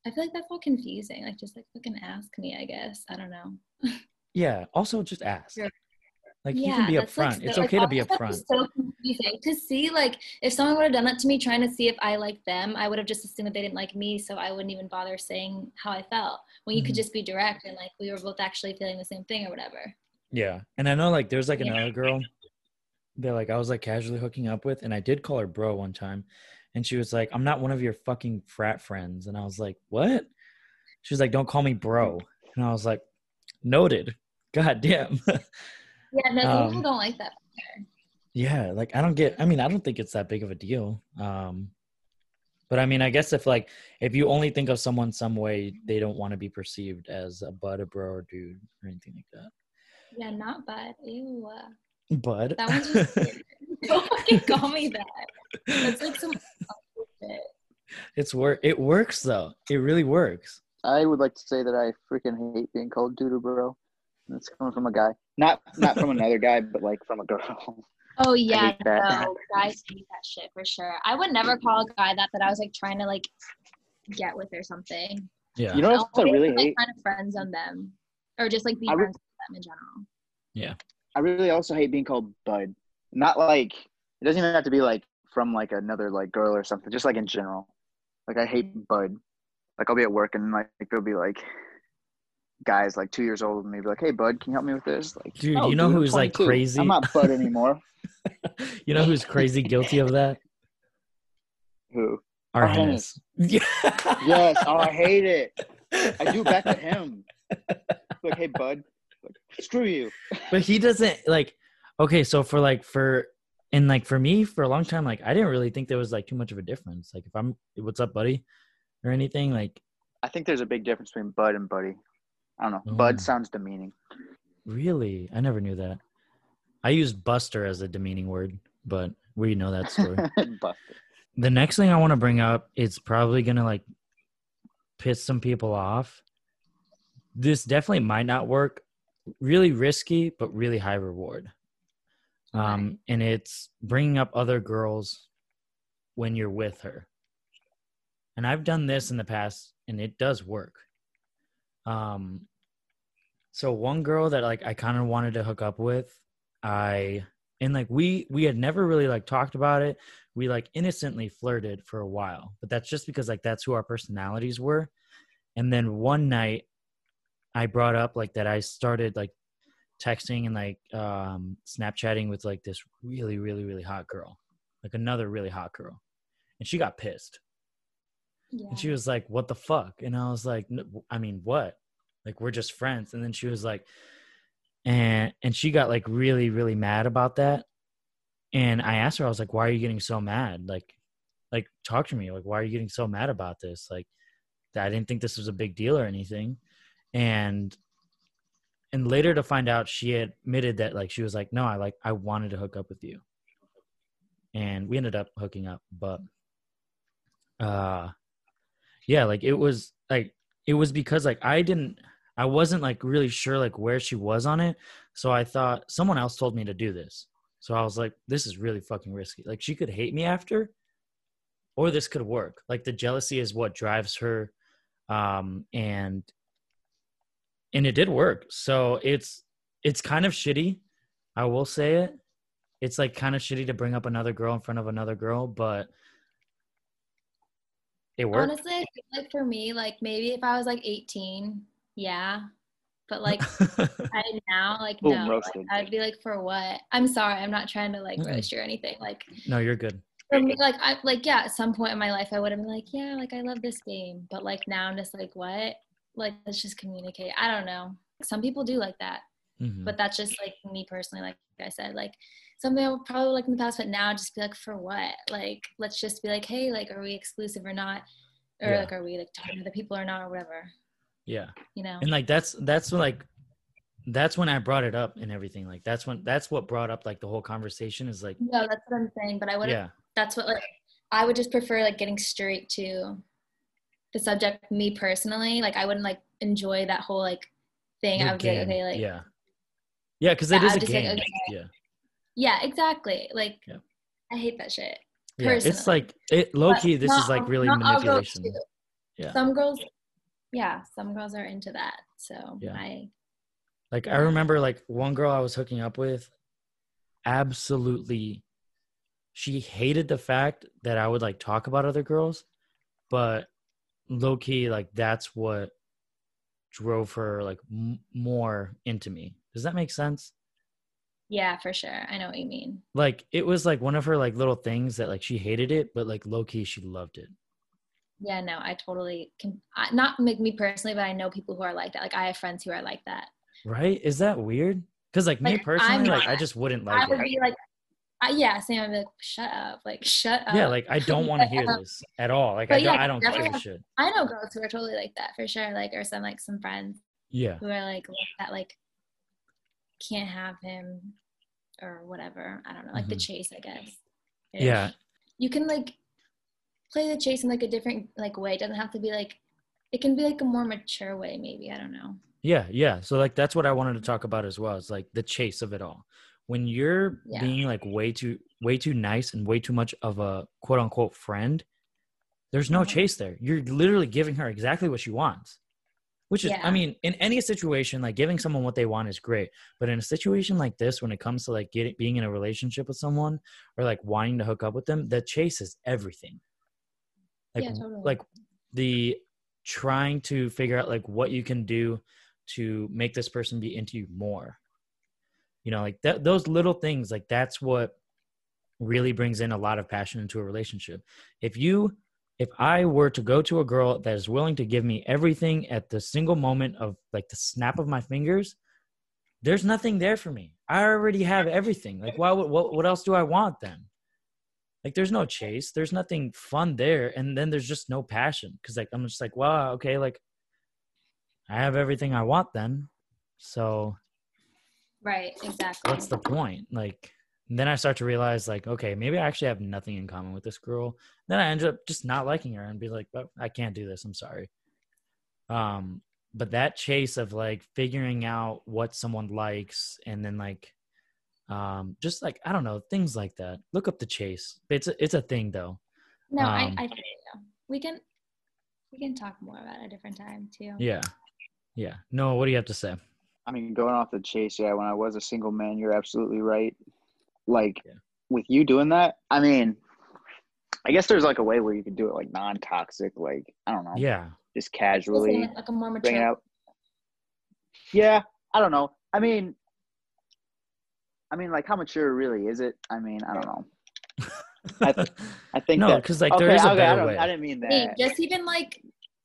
I feel like that's all confusing. Like just like fucking ask me, I guess. I don't know. yeah, also just ask. Sure. Like you can be that's, like, upfront. it's so- okay like, to be upfront. So confusing to see, like, if someone would have done that to me, trying to see if I liked them, I would have just assumed that they didn't like me, so I wouldn't even bother saying how I felt. When you could Mhm. just be direct and like we were both actually feeling the same thing or whatever. Yeah. And I know like there's like Yeah. another girl that like I was like casually hooking up with and I did call her bro one time and she was like, I'm not one of your fucking frat friends. And I was like, What? She was like, Don't call me bro. And I was like, Noted. God damn. Yeah, no, Um, people don't like that. yeah, like I don't get I mean, I don't think it's that big of a deal. Um but I mean, I guess if like if you only think of someone some way, they don't want to be perceived as a bud, a bro, or dude, or anything like that. Yeah, not bad. Ew. Bud. That one's just weird. Don't fucking call me that. That's like some. It's work. It works though. It really works. I would like to say that I freaking hate being called doodoo bro. That's coming from a guy, not not from another guy, but like from a girl. Oh yeah, hate no, guys hate that shit for sure. I would never call a guy that that I was like trying to like get with or something. Yeah. You know what I I'll really like, hate? Trying to friend zone them, or just like be I re- friends with them in general. Yeah, I really also hate being called bud. Not like it doesn't even have to be like from like another like girl or something. Just like in general. Like I hate mm-hmm. bud. Like I'll be at work and like there'll be like guys like two years old and they'll be like, "Hey bud, can you help me with this?" Like, Dude, "No, you know I'm who's, like, crazy? I'm not bud anymore. you know who's crazy guilty of that? Who? Our Hennis. Yeah. Yes. Oh, I hate it. I do back to him. Like, hey bud, like, screw you. but he doesn't like okay so for like for and like for me for a long time like i didn't really think there was like too much of a difference like if i'm what's up buddy or anything like I think there's a big difference between bud and buddy. I don't know. Oh. Bud sounds demeaning. really i never knew that i use buster as a demeaning word but we know that story Buster. the next thing i want to bring up is probably gonna like piss some people off this definitely might not work really risky but really high reward um and it's bringing up other girls when you're with her and i've done this in the past and it does work. Um so one girl that like i kind of wanted to hook up with i and like we we had never really like talked about it. We like innocently flirted for a while but that's just because like that's who our personalities were. And then one night i brought up like that i started like texting and like um snapchatting with like this really really really hot girl like another really hot girl. And she got pissed Yeah. and she was like what the fuck? And i was like i mean what? Like we're just friends. And then she was like and and she got like really really mad about that. And i asked her i was like why are you getting so mad? Like like talk to me. Like why are you getting so mad about this? Like i didn't think this was a big deal or anything. And and later to find out she admitted that like she was like no i like i wanted to hook up with you. And we ended up hooking up but uh yeah like it was like it was because like i didn't i wasn't like really sure like where she was on it. So i thought someone else told me to do this. So i was like this is really fucking risky. Like she could hate me after or this could work. Like the jealousy is what drives her um and and it did work. So it's it's kind of shitty i will say it. It's like kind of shitty to bring up another girl in front of another girl but it worked Honestly, I feel like for me, like maybe if I was like 18, yeah. But like I now, like Boom, no, like. I'd be like, for what? I'm sorry, I'm not trying to like Mm-mm. roast you or anything. Like no you're good for me, like I like yeah, at some point in my life I would have been like, yeah, like I love this game. But like now I'm just like, what? Like let's just communicate. I don't know. Some people do like that. Mhm. But that's just like me personally, like I said, like something I would probably like in the past, but now just be like, for what? Like, let's just be like, hey, like, are we exclusive or not? Or Yeah. like, are we like talking to other people or not or whatever? yeah You know? and like that's that's when like that's when i brought it up and everything like that's when that's what brought up like the whole conversation is like No, that's what I'm saying. But I would. yeah That's what like I would just prefer like getting straight to the subject. Me personally, like I wouldn't like enjoy that whole like thing. the I would be like, okay, like yeah yeah because it Yeah, is a would just say, game okay. yeah yeah, exactly. Like Yeah. I hate that shit. yeah it's like it low But key this not is like really not all girls manipulation. Yeah. Some girls, yeah, some girls are into that. So Yeah. I, Like I remember like one girl I was hooking up with absolutely she hated the fact that I would like talk about other girls, but low key like that's what drove her like m- more into me. Does that make sense? Yeah, for sure. I know what you mean. Like it was like one of her like little things that like she hated it, but like low key she loved it. Yeah, no, I totally can. I, not make me personally, but I know people who are like that. Like I have friends who are like that. Right? Is that weird? Cuz like me personally I'm like not. I just wouldn't like. I like would it. be like, I, yeah, same. I'd be like, shut up, like shut up. Yeah, like I don't want to hear this at all. Like I But don't yeah, I don't give a shit. I know girls who are totally like that for sure. Like, or some like some friends Yeah. who are like like that, like can't have him or whatever. I don't know, like the Mhm. chase, I guess. Yeah. You can like play the chase in like a different like way. It doesn't have to be like it can be like a more mature way, maybe. I don't know. Yeah, yeah. So like that's what I wanted to talk about as well. It's like the chase of it all. When you're Yeah. being like way too way too nice and way too much of a quote unquote friend, there's no Mhm. chase there. You're literally giving her exactly what she wants. Which is I mean, in any situation, like giving someone what they want is great. But in a situation like this, when it comes to like getting being in a relationship with someone or like wanting to hook up with them, the chase is everything. Like Yeah, totally. like the trying to figure out like what you can do to make this person be into you more you know like that those little things like that's what really brings in a lot of passion into a relationship if you if i were to go to a girl that is willing to give me everything at the single moment of like the snap of my fingers there's nothing there for me. I already have everything. Like why would what, what else do i want then? Like there's no chase. There's nothing fun there. And then there's just no passion. Because like i'm just like wow okay like i have everything i want then. So Right, exactly. what's the point? Like then i start to realize like okay maybe i actually have nothing in common with this girl. Then i end up just not liking her and be like oh, i can't do this. I'm sorry. Um but that chase of like figuring out what someone likes and then like um just like i don't know things like that. Look up the chase. It's a, it's a thing though. No, I, um, I feel you. We can we can talk more about it a different time too. yeah. Yeah. No what do you have to say? I mean, going off the chase, yeah, when I was a single man, you're absolutely right. Like, Yeah. with you doing that, I mean, I guess there's like a way where you could do it like non toxic, like, I don't know, yeah just Just casually like, like a more bring it mature. out. Yeah, I don't know. I mean, I mean, like, how mature really is it? I mean, I don't know. I th- I think no because like okay, there is a okay, I, better don't, way I didn't mean Hey, that. just even like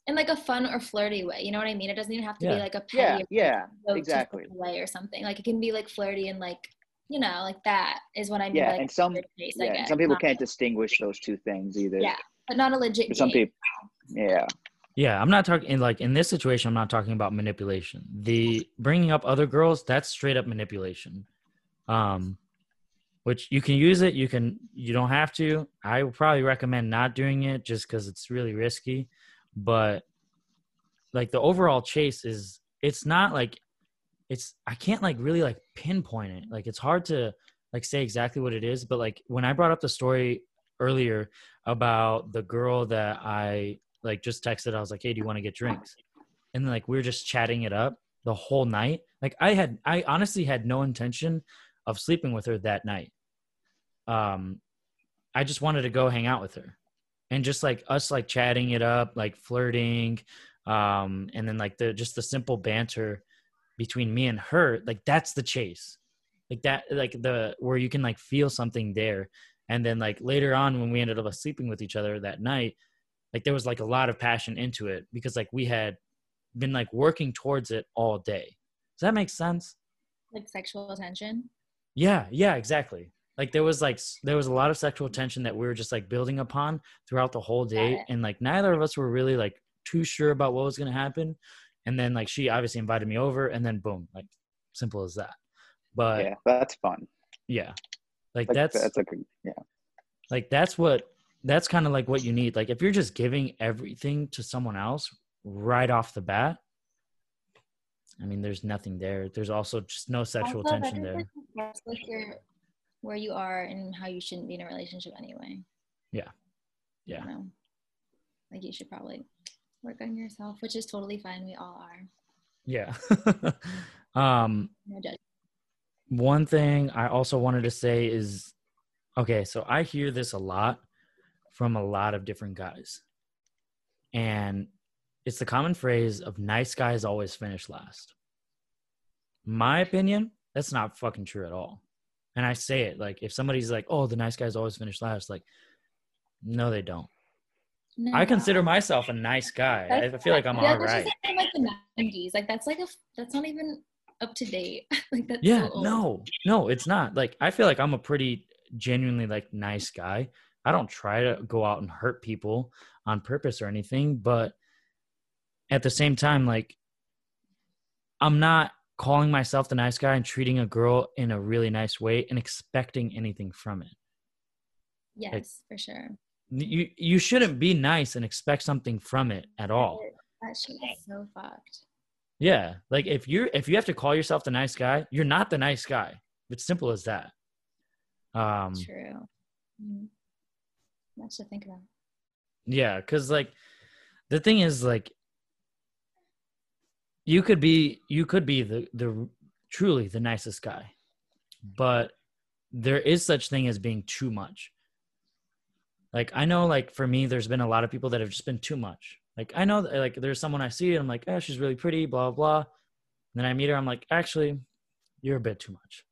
in like a fun or flirty way. You know what I mean? It doesn't even have to Yeah. be like a Yeah, petty or yeah, go too exactly. way or something. Like it can be like flirty and like you know like that is what I mean. Yeah, like and some- weird chase, I Yeah, and some people Not- can't distinguish those two things either. Yeah, but not a legit. For some date. people, yeah. Yeah, I'm not talking like in this situation. I'm not talking about manipulation. The bringing up other girls, that's straight up manipulation. Um, which you can use it, you can, you don't have to. I would probably recommend not doing it just because it's really risky. But like the overall chase is, it's not like, it's I can't like really like pinpoint it. Like it's hard to like say exactly what it is. But like when I brought up the story earlier about the girl that I like just texted. I was like, "Hey, do you want to get drinks?" And like we were just chatting it up the whole night. Like I had, I honestly had no intention of sleeping with her that night. Um, I just wanted to go hang out with her, and just like us, like chatting it up, like flirting, um, and then like the just the simple banter between me and her. Like that's the chase, like that, like the where you can like feel something there. And then like later on when we ended up sleeping with each other that night, like there was like a lot of passion into it because like we had been like working towards it all day. Does that make sense? like sexual attention. Yeah, yeah, exactly. Like there was like there was a lot of sexual tension that we were just like building upon throughout the whole day, and like neither of us were really like too sure about what was gonna happen. And then like she obviously invited me over, and then boom, like simple as that. But yeah, that's fun. yeah, like, Like, that's that's like a, yeah. like that's what that's kind of like what you need like if you're just giving everything to someone else right off the bat i mean there's nothing there there's also just no sexual Also, tension there like, like your where you are and how you shouldn't be in a relationship anyway. Yeah. Yeah. You know? Like you should probably work on yourself, which is totally fine. We all are. yeah. Um No one thing i also wanted to say is okay so i hear this a lot from a lot of different guys. And it's the common phrase of nice guys always finish last. My opinion that's not fucking true at all. And i say it like if somebody's like oh the nice guys always finish last like no they don't i consider myself a nice guy. I feel like i'm feel all that's right. in, like the nineties. Like that's like a that's not even up to date. like that's yeah so no. No it's not. Like i feel like i'm a pretty genuinely like nice guy. I don't try to go out and hurt people on purpose or anything but at the same time like i'm not calling myself the nice guy and treating a girl in a really nice way and expecting anything from it. Yes, for sure. You you shouldn't be nice and expect something from it at all. That shit is so fucked. Yeah, like if you're if you have to call yourself the nice guy, you're not the nice guy. It's simple as that. Um, True. Mm. Much to think about. yeah, because like the thing is like you could be you could be the the truly the nicest guy, but there is such thing as being too much. Like I know, like for me, there's been a lot of people that have just been too much. Like I know, like there's someone I see, and I'm like, oh, she's really pretty, blah blah. And then I meet her, I'm like, actually, you're a bit too much,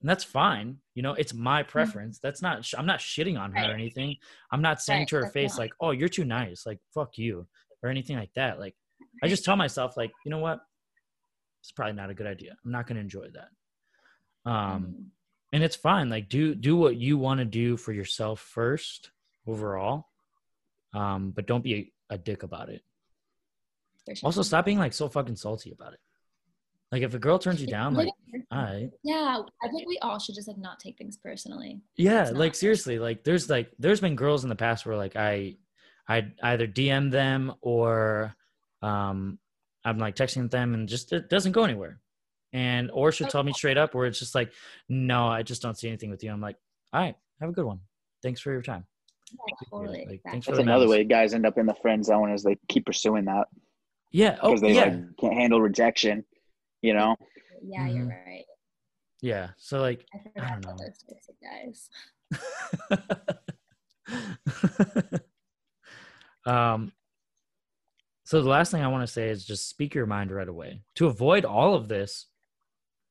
and that's fine. You know, it's my preference. That's not. sh- I'm not shitting on her or anything. I'm not saying to her face like, oh, you're too nice, like fuck you, or anything like that. Like I just tell myself like, you know what, it's probably not a good idea. I'm not gonna enjoy that. Um Mm. and it's fine like do do what you want to do for yourself first overall. Um but don't be a, a dick about it. Also stop being like so fucking salty about it. Like if a girl turns you down like all right yeah, I think we all should just like not take things personally. yeah like seriously like there's like there's been girls in the past where like i i either dm them or um i'm like texting them and just it doesn't go anywhere. And or she'll tell me straight up where it's just like no i just don't see anything with you. I'm like all right have a good one. Thanks for your time totally. like, exactly. thanks That's the another memos. way guys end up in the friend zone is they keep pursuing that yeah oh because they yeah like can't handle rejection. You know, Yeah, you're Mhm. right. yeah so like I I forgot don't know. those guys. um so the last thing i want to say is just speak your mind right away to avoid all of this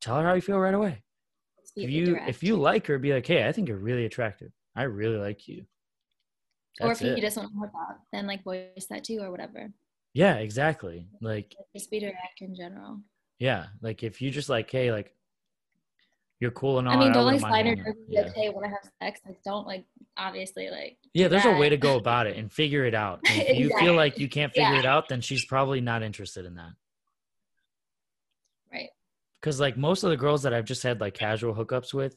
tell her how you feel right away Speak if you direct. if you like her be like hey i think you're really attractive i really like you or if you it. just want to hook up, then like voice that too or whatever. yeah exactly like Just be direct in general. yeah like if you just like hey like you're cool and all I mean, don't like slide or hanging out." just be yeah. like, hey, when I have sex, like don't like obviously like yeah there's a way to go about it and figure it out And if you feel like you can't figure Yeah. it out then she's probably not interested in that right. because like most of the girls that I've just had like casual hookups with,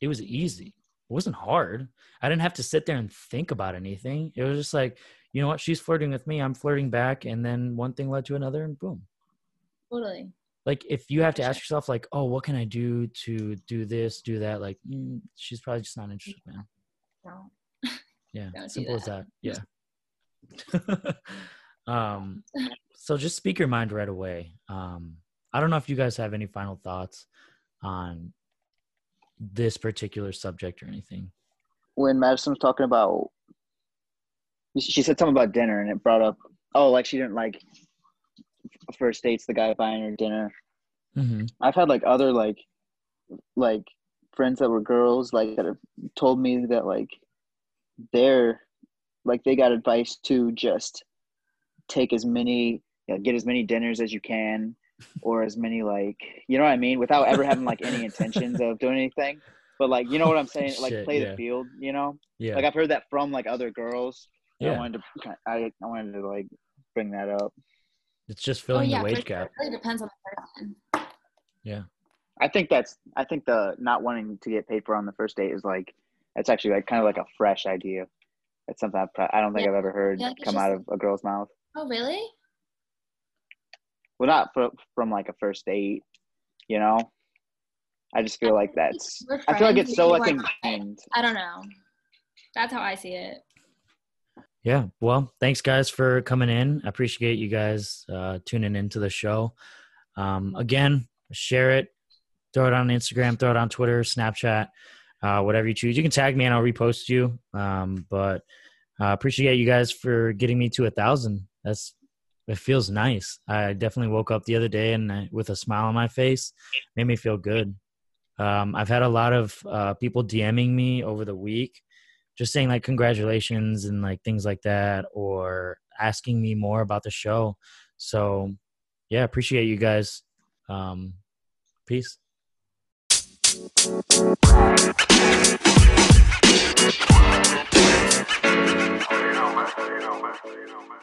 it was easy. It wasn't hard. I didn't have to sit there and think about anything. It was just like, you know what, she's flirting with me, I'm flirting back, and then one thing led to another, and boom. Totally. Like if you have to ask yourself, like, oh, what can I do to do this, do that? Like, mm, she's probably just not interested, man. No. Yeah, Don't do simple as that. Yeah. um, so just speak your mind right away. Um, I don't know if you guys have any final thoughts on this particular subject or anything. when Madison was talking about, she said something about dinner, and it brought up, oh, like she didn't like first dates, the guy buying her dinner. Mm-hmm. I've had like other like like friends that were girls like that have told me that like they're like they got advice to just take as many you know, get as many dinners as you can or as many like you know what I mean without ever having like any intentions of doing anything but like you know what I'm saying like Shit, play yeah. the field you know Yeah. like I've heard that from like other girls and I wanted to I, I wanted to like bring that up It's just Oh filling yeah, the wage gap. It really depends on the person. Yeah. I think that's I think the not wanting to get paid for on the first date is like that's actually like kind of like a fresh idea. That's something I've, I don't think Yeah. I've ever heard Yeah, like come just- out of a girl's mouth. Oh really? Well, not fr- from like a first date, you know. I just feel I like that's. I feel like it's so like weren't ingrained. I don't know. That's how I see it. Yeah. Well, thanks guys for coming in. I appreciate you guys uh, tuning into the show. Um, again, share it, throw it on Instagram, throw it on Twitter, Snapchat, uh, whatever you choose. You can tag me and I'll repost you. Um, but uh, appreciate you guys for getting me to a thousand. That's it feels nice. I definitely woke up the other day and I, with a smile on my face, made me feel good. Um, I've had a lot of uh, people DMing me over the week, just saying like congratulations and like things like that, or asking me more about the show. So, yeah, appreciate you guys. Um, peace. You know, man. You know, man. You know, man.